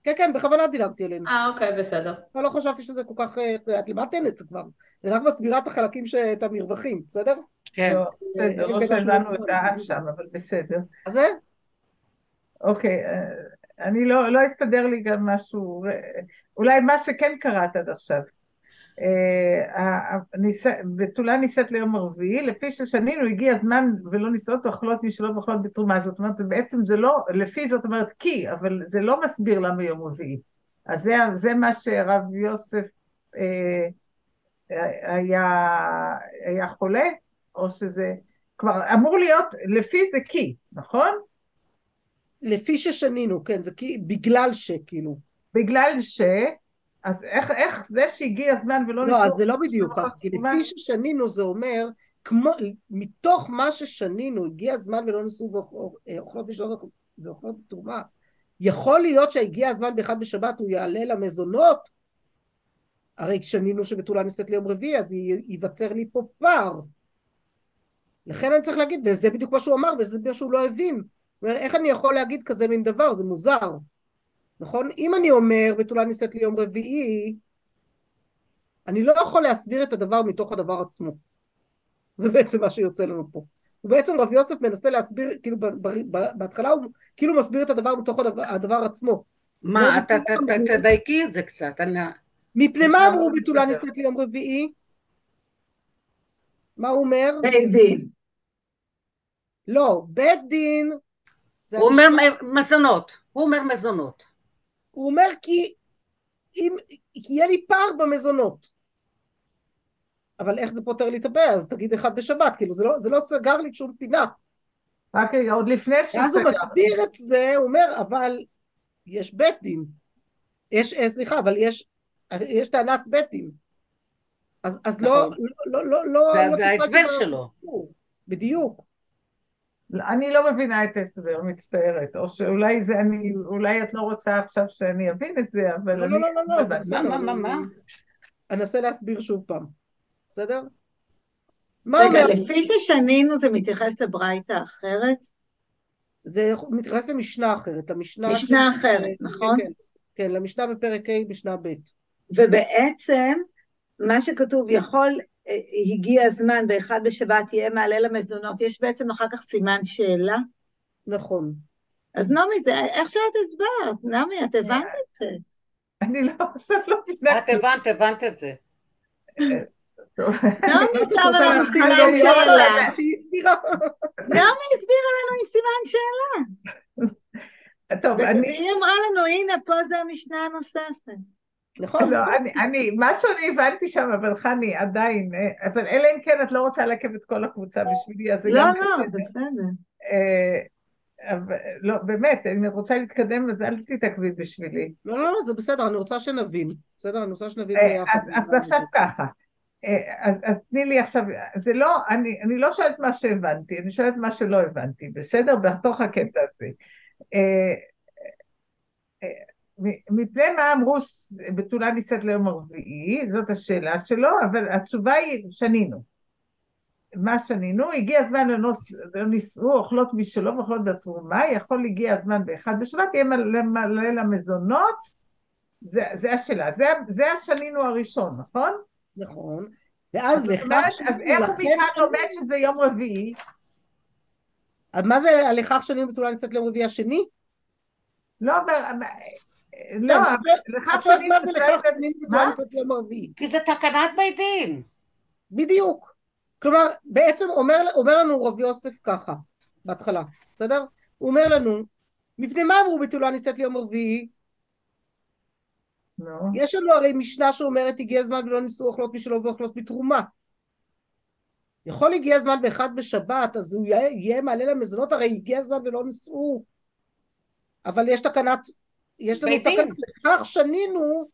כן, כן, בכוונה דילגתי עליהם. אה, אוקיי, בסדר. אבל לא חשבתי שזה כל כך, אה, את לימדתן את זה כבר. אני רק מסבירה את החלקים, ש- את המרווחים, בסדר? כן. לא, בסדר, אין לא קטע שהבנו את העם שם, אבל בסדר. אז זה, אוקיי, אה, אני לא, לא הסתדר לי גם משהו, אה, אולי מה שכן קראת עד עכשיו. אה, שבתולה נישאת ליום הרביעי, לפי ששנינו הגיע הזמן ולא נישאות אוכלות משלו ואוכלות בתרומה, זאת אומרת, זה בעצם זה לא, לפי זאת אומרת כי, אבל זה לא מסביר למה יום רביעי. אז זה, זה מה שרב יוסף אה, היה, היה חולה, או שזה, כבר אמור להיות, לפי זה כי, נכון? לפי ששנינו, כן, זה כי, בגלל שכאילו. בגלל ש... אז איך, איך זה שהגיע הזמן ולא... לא, אז זה לא בדיוק ככה, כי לפי ששנינו זה אומר, כמו, מתוך מה ששנינו, הגיע הזמן ולא ניסו ואוכלות בשעות ואוכלות בתרומה, יכול להיות שהגיע הזמן באחד בשבת הוא יעלה למזונות, הרי שנינו שבתולה נישאת ליום רביעי, אז ייווצר לי פה פער. לכן אני צריך להגיד, וזה בדיוק מה שהוא אמר, וזה מה שהוא לא הבין. איך אני יכול להגיד כזה מין דבר? זה מוזר. נכון? אם אני אומר בתולה נישאת ליום רביעי, אני לא יכול להסביר את הדבר מתוך הדבר עצמו. זה בעצם מה שיוצא לנו פה. ובעצם רב יוסף מנסה להסביר, כאילו בהתחלה הוא כאילו מסביר את הדבר מתוך הדבר, הדבר עצמו. מה, אתה תדייקי את זה קצת. אני... מפני מה אמרו בתולה נישאת ליום רביעי? מה הוא אומר? בית דין. לא, בית דין הוא אומר מזונות, הוא אומר מזונות. הוא אומר כי, אם, כי יהיה לי פער במזונות. אבל איך זה פותר לי את הבעיה? אז תגיד אחד בשבת, כאילו זה לא, זה לא סגר לי שום פינה. רק רגע, עוד לפני שסגר. אז הוא מסביר את זה, הוא אומר, אבל יש בית דין. יש, אה, סליחה, אבל יש, יש טענת בית דין. אז, אז לא, נכון. לא, לא, לא, זה, לא זה ההסבר שלו. בדיוק. אני לא מבינה את ההסבר, מצטערת, או שאולי זה אני, אולי את לא רוצה עכשיו שאני אבין את זה, אבל לא, אני... לא, לא, לא, לא, זה בסדר. מה, מה, מה? אנסה להסביר שוב פעם, בסדר? רגע, לפי ששנינו זה מתייחס לברייתא אחרת? זה מתייחס למשנה אחרת, למשנה... משנה אחרת, נכון? כן, כן, למשנה בפרק ה' משנה ב'. ובעצם, מה שכתוב, יכול הגיע הזמן באחד בשבת יהיה מעלה למזונות, יש בעצם אחר כך סימן שאלה? נכון. אז נעמי, זה איך שאת הסברת, נעמי, את הבנת את זה. אני לא, עכשיו לא מבינה. את הבנת, הבנת את זה. נעמי שמה לנו סימן שאלה. נעמי הסבירה לנו עם סימן שאלה. טוב, אני... והיא אמרה לנו, הנה, פה זה המשנה הנוספת. נכון. לא, אני, אני, משהו אני הבנתי שם, אבל חני, עדיין, אה, אבל אלא אם כן את לא רוצה לעכב את כל הקבוצה בשבילי, אז זה לא, גם... לא, לא, בסדר. אה, לא, באמת, אני רוצה להתקדם, אז אל תתעכבי בשבילי. לא, לא, לא, זה בסדר, אני רוצה שנבין. בסדר, אני רוצה שנבין אה, ביחד. אז עכשיו ככה. אז, אז תני לי עכשיו, זה לא, אני, אני לא שואלת מה שהבנתי, אני שואלת מה שלא הבנתי, בסדר? בתוך הקטע הזה. מפני מה אמרו בתולה נישאת ליום הרביעי, זאת השאלה שלו, אבל התשובה היא שנינו. מה שנינו? הגיע הזמן לנוס, נישאו אוכלות משלו ואוכלות בתרומה, יכול הגיע הזמן באחד בשבת, יהיה מלא למזונות, זה, זה השאלה, זה, זה השנינו הראשון, נכון? נכון. ואז לכך שנינו... אז איך הוא מכאן לומד שזה יום רביעי? אז מה זה לכך שנינו בתולה נישאת ליום רביעי השני? לא, לא, לך מה זה לכך שנים בטרנסת יום רביעי? כי זה תקנת בית דין. בדיוק. כלומר, בעצם אומר, אומר לנו רב יוסף ככה, בהתחלה, בסדר? הוא אומר לנו, מפני מה אמרו בתולה נישאת ליום רביעי? לא. יש לנו הרי משנה שאומרת הגיע הזמן ולא ניסו אוכלות משלו ואוכלות מתרומה. יכול הגיע הזמן באחד בשבת, אז הוא יהיה מעלה למזונות, הרי הגיע הזמן ולא נישאו. אבל יש תקנת יש לנו תקנה, לכך שנינו,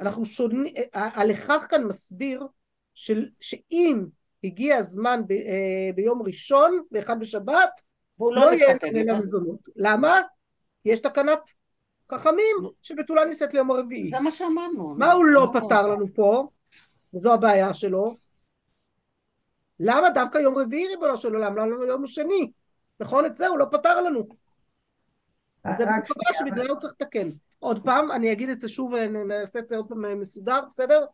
אנחנו שונים, הלכך כאן מסביר של, שאם הגיע הזמן ב, אה, ביום ראשון, באחד בשבת, לא, לא יהיה בין המזונות. למה? יש תקנת חכמים שבתולה נישאת ליום הרביעי. זה מה שאמרנו. מה הוא לא פתר לנו פה? וזו הבעיה שלו. למה דווקא יום רביעי ריבונו של עולם? למה יום שני? נכון? את זה הוא לא פתר לנו. זה בקופה שבגללו צריך לתקן. עוד פעם, אני אגיד את זה שוב ונעשה את זה עוד פעם מסודר, בסדר?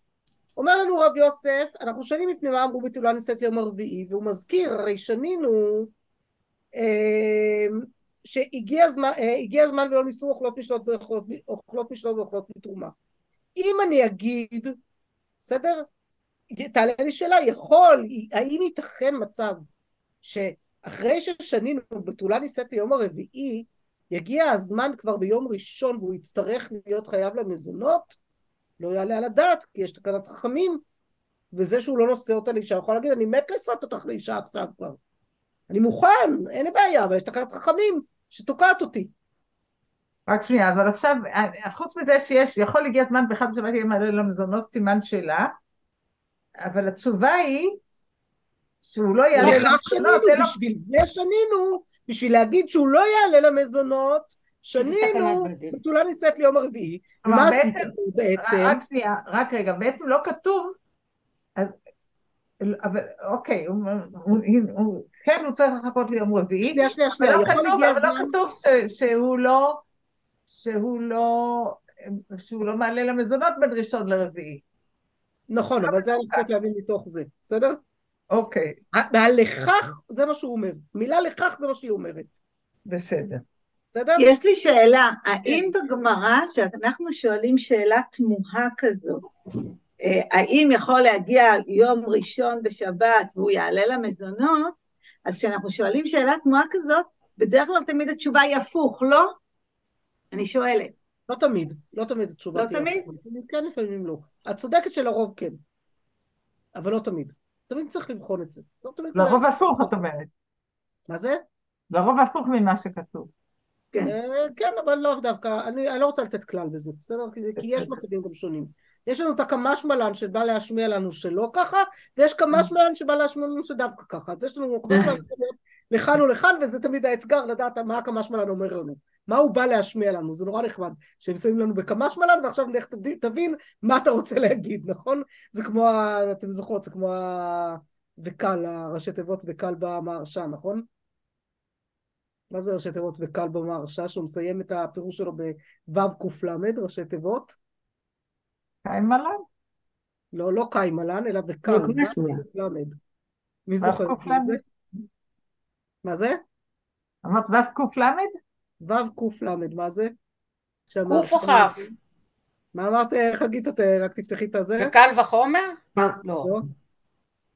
אומר לנו רב יוסף, אנחנו שנים מפני מה אמרו בתולה נישאת יום הרביעי, והוא מזכיר, הרי שנינו אה, שהגיע הזמן, אה, הזמן ולא ניסו אוכלות משלות ואוכלות משלות ואוכלות מתרומה. אם אני אגיד, בסדר? תעלה לי שאלה, יכול, האם ייתכן מצב שאחרי ששנינו בתולה נישאת ליום הרביעי, יגיע הזמן כבר ביום ראשון והוא יצטרך להיות חייב למזונות? לא יעלה על הדעת, כי יש תקנת חכמים, וזה שהוא לא נושא אותה לאישה, יכול להגיד, אני מת לשאת אותך לאישה עכשיו כבר. אני מוכן, אין לי בעיה, אבל יש תקנת חכמים שתוקעת אותי. רק שנייה, אבל עכשיו, חוץ מזה שיש, יכול להגיע זמן באחד בשבת יהיה מעלה למזונות סימן שאלה, אבל התשובה היא שהוא לא יעלה למזונות, אלא... בשביל זה שנינו, בשביל להגיד שהוא לא יעלה למזונות, שנינו, בתולה נישאת ליום הרביעי, מה עשית בעצם? רק שנייה, רק רגע, בעצם לא כתוב, אבל אוקיי, הוא, הוא, הוא, כן, הוא צריך לחכות ליום רביעי, שנייה, שנייה, שנייה, יכול להגיע הזמן... אבל לא כתוב ש, שהוא לא, שהוא לא, שהוא לא מעלה למזונות בין ראשון לרביעי. נכון, אבל זה אני חושבת להבין מתוך זה, בסדר? אוקיי. והלכך זה מה שהוא אומר, מילה לכך זה מה שהיא אומרת. בסדר. בסדר? יש לי שאלה, האם כן. בגמרא, שאנחנו שואלים שאלה תמוהה כזאת, אה, האם יכול להגיע יום ראשון בשבת והוא יעלה למזונות, אז כשאנחנו שואלים שאלה תמוהה כזאת, בדרך כלל תמיד התשובה היא הפוך, לא? אני שואלת. לא תמיד, לא תמיד התשובה לא תהיה תמיד? הפוך. כן, לפעמים לא. את צודקת שלרוב כן, אבל לא תמיד. תמיד צריך לבחון את זה. לרוב הפוך, את אומרת. מה זה? לרוב הפוך ממה שכתוב. כן. אה, כן, אבל לא דווקא, אני, אני לא רוצה לתת כלל בזה, בסדר? כי, כי יש מצבים גם שונים. יש לנו את הקמ"ש מלן שבא להשמיע לנו שלא ככה, ויש קמ"ש מלן שבא להשמיע לנו שדווקא ככה. אז יש לנו קמ"ש מלן לכאן ולכאן, וזה תמיד האתגר לדעת מה הקמ"ש מלן אומר לנו. מה הוא בא להשמיע לנו, זה נורא נחמד. שהם שמים לנו בקמ"ש מלן, ועכשיו לך תבין מה אתה רוצה להגיד, נכון? זה כמו, אתם זוכרות, זה כמו ה... וקל, הראשי תיבות וקל במהרשע, נכון? מה זה ראשי תיבות וקל במהרשע, שהוא מסיים את הפירוש שלו בו' ק"ל, ראשי תיבות? קיימלן? לא, לא קיימלן, אלא וקל, ו' ק"ל. מי זוכר את זה? מה זה? אמרת ו' ק"ל? ו' ק"ל, מה זה? ק' או כ'? מה אמרת, חגית, רק תפתחי את הזה? וקל וחומר? לא.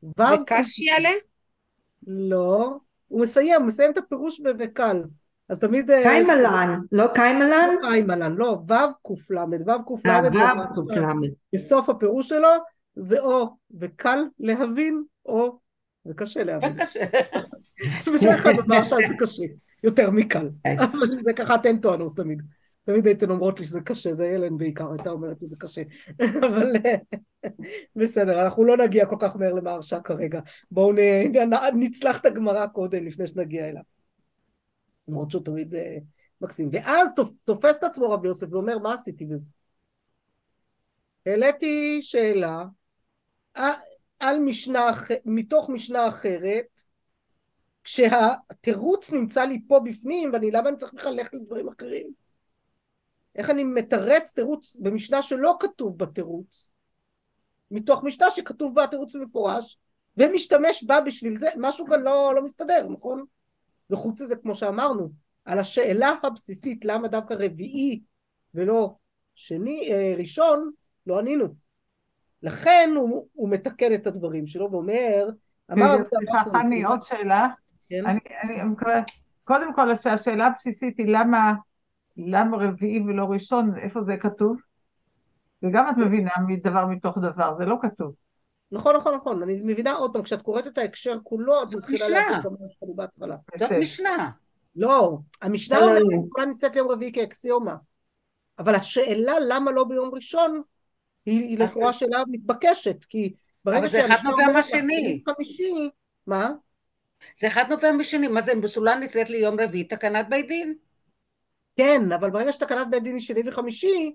וקשי עלה? לא. הוא מסיים, הוא מסיים את הפירוש ב"וקל". אז תמיד... אה, קיימלן, לא קיימלן? לא קיימלן, לא, ו' ק"ל, ו' ק"ל. אה, בסוף הפירוש שלו זה או וקל להבין, או וקשה להבין. וקשה. בדרך כלל בפרשה זה קשה, יותר מקל. כן. אבל זה ככה אתן טוענות תמיד. תמיד הייתן אומרות לי שזה קשה, זה אלן בעיקר הייתה אומרת לי שזה קשה. אבל בסדר, אנחנו לא נגיע כל כך מהר למהרשע כרגע. בואו נצלח את הגמרא קודם לפני שנגיע אליו. למרות שהוא תמיד uh, מקסים. ואז תופס את עצמו רבי יוסף ואומר, מה עשיתי בזה? העליתי שאלה על משנה, מתוך משנה אחרת, כשהתירוץ נמצא לי פה בפנים, ואני למה אני צריך בכלל ללכת לדברים אחרים? איך אני מתרץ תירוץ במשנה שלא כתוב בתירוץ, מתוך משנה שכתוב בה תירוץ במפורש, ומשתמש בה בשביל זה, משהו כאן לא, לא מסתדר, נכון? וחוץ מזה, כמו שאמרנו, על השאלה הבסיסית למה דווקא רביעי ולא שני, אה, ראשון, לא ענינו. לכן הוא, הוא מתקן את הדברים שלו ואומר, אמר... סליחה, חני, עוד שאלה. כן? אני, אני מקווה, קודם כל השאלה הבסיסית היא למה למה רביעי ולא ראשון, איפה זה כתוב? וגם את מבינה מדבר מתוך דבר, זה לא כתוב. נכון, נכון, נכון, אני מבינה עוד פעם, כשאת קוראת את ההקשר כולו, את מתחילה להגיד גם מה בהתחלה. זאת משנה. לא, המשנה לא, אומרת, לא. כולה נישאת ליום רביעי כאקסיומה. אבל השאלה למה לא ביום ראשון, היא לכאורה שאלה מתבקשת, כי ברגע שהמשנה אומרת... אבל זה אחד נובע מהשני. חמישי, מה? זה אחד נובע מהשני, מה זה, בסולן נישאת ליום רביעי, תקנת בית דין. כן, אבל ברגע שתקנת בית דין היא שני וחמישי,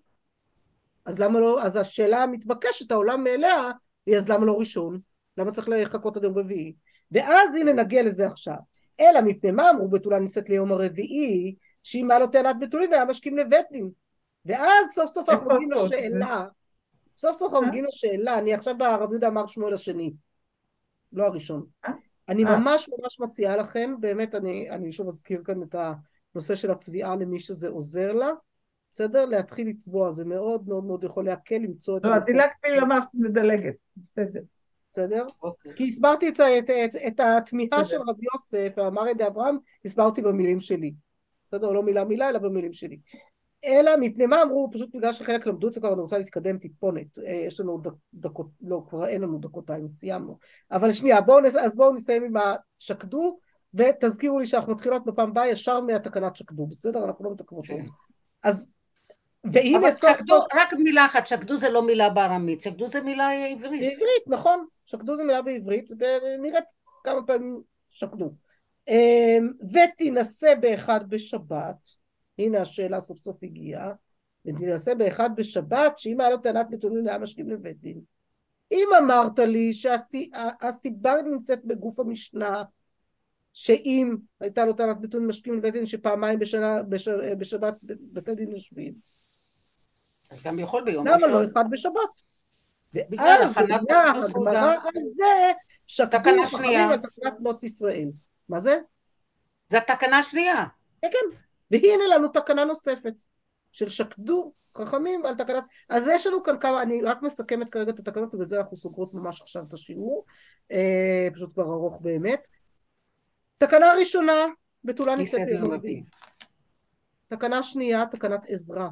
אז למה לא, אז השאלה המתבקשת, העולם מאליה, היא אז למה לא ראשון? למה צריך לחכות עד יום רביעי? ואז הנה נגיע לזה עכשיו. אלא מפני מה אמרו בתולה נישאת ליום הרביעי, שאם היה לו טענת בתולין היה משכים לבית דין. ואז סוף סוף אנחנו מגיעים לשאלה, סוף סוף אנחנו מגיעים לשאלה, אני עכשיו ברב יהודה אמר שמואל השני, לא הראשון. אני אה. ממש ממש מציעה לכם, באמת אני, אני שוב אזכיר כאן את ה... נושא של הצביעה למי שזה עוזר לה, בסדר? להתחיל לצבוע, זה מאוד מאוד מאוד יכול להקל למצוא את... לא, דילגת לי לומר שאת מדלגת, בסדר. בסדר? אוקיי. כי הסברתי את, את, את, את התמיהה של רבי יוסף, אמר ידי אברהם, הסברתי במילים שלי. בסדר? לא מילה מילה, אלא במילים שלי. אלא מפני מה אמרו, פשוט בגלל שחלק למדו את זה כבר, אני רוצה להתקדם טיפונת. אה, יש לנו דק, דקות, לא, כבר אין לנו דקותיים, סיימנו. אבל שנייה, בואו, אז בואו נסיים עם השקדו, ותזכירו לי שאנחנו מתחילות בפעם הבאה ישר מהתקנת שקדו, בסדר? אנחנו לא מתקנות כן. עוד. אז, והנה אבל סוף שקדו, סוף, רק מילה אחת, שקדו זה לא מילה בארמית, שקדו זה מילה עברית. בעברית, נכון, שקדו זה מילה בעברית, ונראית כמה פעמים שקדו. אמ, ותינשא באחד בשבת, הנה השאלה סוף סוף הגיעה, ותינשא באחד בשבת, שאם היה לו טענת נתונים היה משכים לבית דין. אם אמרת לי שהסיבה נמצאת בגוף המשנה, שאם הייתה לו טענת נתונים משכים לבית דין שפעמיים בשנה, בש, בשבת בתי דין יושבים, אז גם יכול ביום למה לא ראשון. אחד בשבת? בגלל ואז תקנות הגמרא. על זה שקדו חכמים. על תקנת בנות ישראל. מה זה? זה התקנה השנייה. כן, כן. והנה לנו תקנה נוספת של שקדו חכמים על תקנת... אז יש לנו כאן כמה, אני רק מסכמת כרגע את התקנות ובזה אנחנו סוגרות ממש עכשיו את השיעור. אה, פשוט כבר ארוך באמת. תקנה ראשונה, בתולה נישאת. רביעי. תקנה שנייה, תקנת עזרא,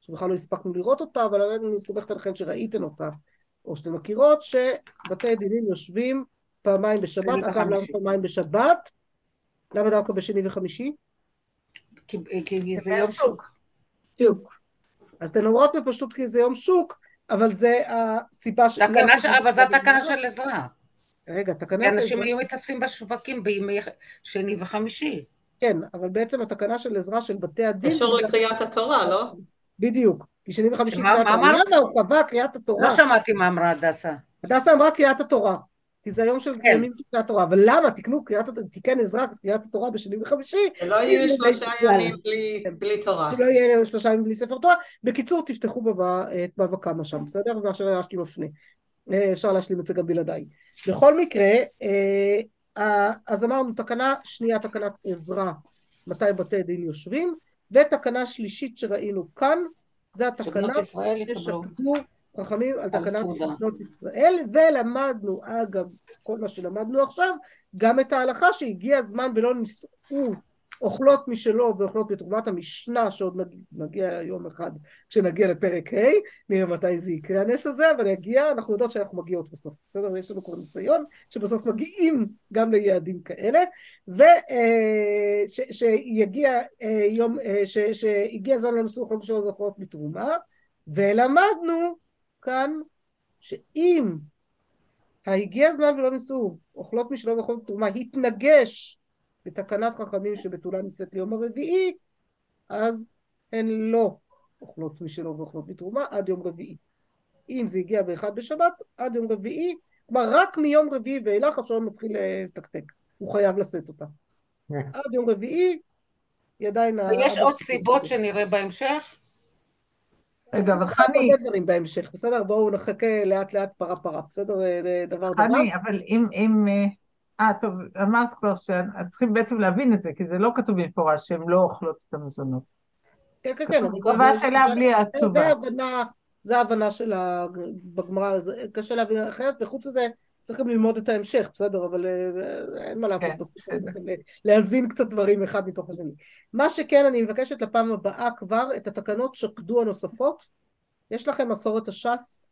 שבכלל לא הספקנו לראות אותה, אבל אני מסובכת עליכם שראיתם אותה, או שאתם מכירות, שבתי דינים יושבים פעמיים בשבת, אגב למה. פעמיים בשבת? למה דווקא בשני וחמישי? כי, כי זה יום שוק. שוק. אז אתן אומרות בפשטות כי זה יום שוק, אבל זה הסיבה ש... תקנה, ש... הסיבה אבל זו התקנה של עזרה. רגע, כי תקנת אנשים היו מתאספים בשווקים בימי שני וחמישי. כן, אבל בעצם התקנה של עזרא של בתי הדין, קשור לקריאת התורה, לא? בדיוק, כי שני וחמישי מה- קריאת מה התורה, אמרת? למה הוא קבע קריאת התורה? לא שמעתי מה אמרה הדסה. הדסה אמרה קריאת התורה, כי זה היום של כן. ימים של קריאת התורה, אבל למה תקנו קריאת, תיקן עזרא קריאת התורה בשני וחמישי, שלא יהיו שלושה. ימים בלי- בלי תורה. שלא יהיה לנו שלושה ימים בלי ספר תורה. בקיצור, תפתחו בבא, את בבא קמא שם, בסדר? מאשר רש"י מפנה. אה, אפשר להשלים את זה גם בלעדיי. בכל מקרה, אה, אז אמרנו, תקנה שנייה, תקנת עזרא, מתי בתי דין יושבים, ותקנה שלישית שראינו כאן, זה התקנה. ששקדו חכמים על תקנת. בנות ישראל, ולמדנו, אגב, כל מה שלמדנו עכשיו, גם את ההלכה שהגיע הזמן ולא נישאו אוכלות משלו ואוכלות בתרומת המשנה שעוד נג- נגיע יום אחד כשנגיע לפרק ה', נראה מתי זה יקרה הנס הזה, אבל יגיע, אנחנו יודעות שאנחנו מגיעות בסוף, בסדר? יש לנו כבר ניסיון שבסוף מגיעים גם ליעדים כאלה, ושיגיע יום, אה, ש- שהגיע הזמן לנישאו אוכלות משלו ואוכלות בתרומה, ולמדנו כאן שאם הגיע הזמן ולא נישאו אוכלות משלו ואוכלות בתרומה התנגש בתקנת חכמים שבתולה נישאת ליום הרביעי אז הן לא אוכלות משלו ואוכלות בתרומה עד יום רביעי. אם זה הגיע באחד בשבת עד יום רביעי כלומר רק מיום רביעי ואילך השעון מתחיל לתקתק. הוא חייב לשאת אותה. עד יום רביעי היא עדיין ויש עוד סיבות שנראה בהמשך? רגע, אבל הרבה חני, דברים בהמשך, בסדר? בואו נחכה לאט לאט פרה פרה, בסדר? אה, דבר דבר. חני, אבל אם, אם, אה, אה, טוב, אמרת כבר שצריכים בעצם להבין את זה, כי זה לא כתוב במפורש שהן לא אוכלות את המזונות. כן, כן, כן. זה- השאלה בלי התשובה. זה הבנה, זה ההבנה של ה... בגמרא, זה קשה להבין אחרת, וחוץ מזה צריך גם ללמוד את ההמשך, בסדר? אבל אה, אין מה לעשות, כן, בסוף בסדר. צריכים להזין קצת דברים אחד מתוך השני. מה שכן, אני מבקשת לפעם הבאה כבר את התקנות שקדו הנוספות. יש לכם מסורת הש"ס,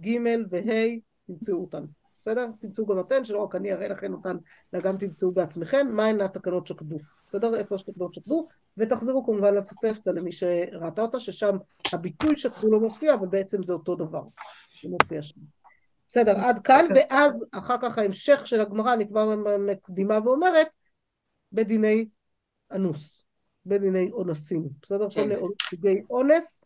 ג' וה', תמצאו אותן. בסדר? תמצאו גם אתן, שלא רק אני אראה לכם אותן, אלא גם תמצאו בעצמכם, מהן התקנות שקדו. בסדר? איפה יש תקנות שקדו, ותחזרו כמובן לתוספתא למי שראתה אותה, ששם הביטוי שקדו לא מופיע, אבל בעצם זה אותו דבר. זה מופיע שם. בסדר, עד כאן, ואז אחר כך ההמשך של הגמרא, אני כבר מקדימה ואומרת, בדיני אנוס, בדיני אונסים, בסדר? כל כן. מיני סוגי אונס,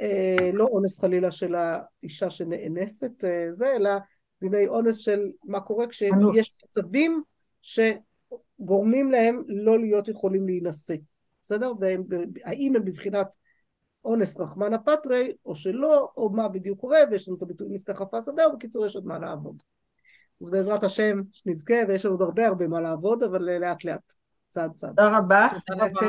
אה, לא אונס חלילה של האישה שנאנסת, אה, זה, אלא דיני אונס של מה קורה. כשיש מצבים שגורמים להם לא להיות יכולים להינשא, בסדר? והאם הם בבחינת אונס רחמנא פטרי או שלא, או מה בדיוק קורה, ויש לנו את הביטוי מסתחפה שדה, ובקיצור יש עוד מה לעבוד. אז בעזרת השם שנזכה, ויש לנו עוד הרבה הרבה מה לעבוד, אבל לאט לאט, צעד צעד. תודה רבה. תודה רבה.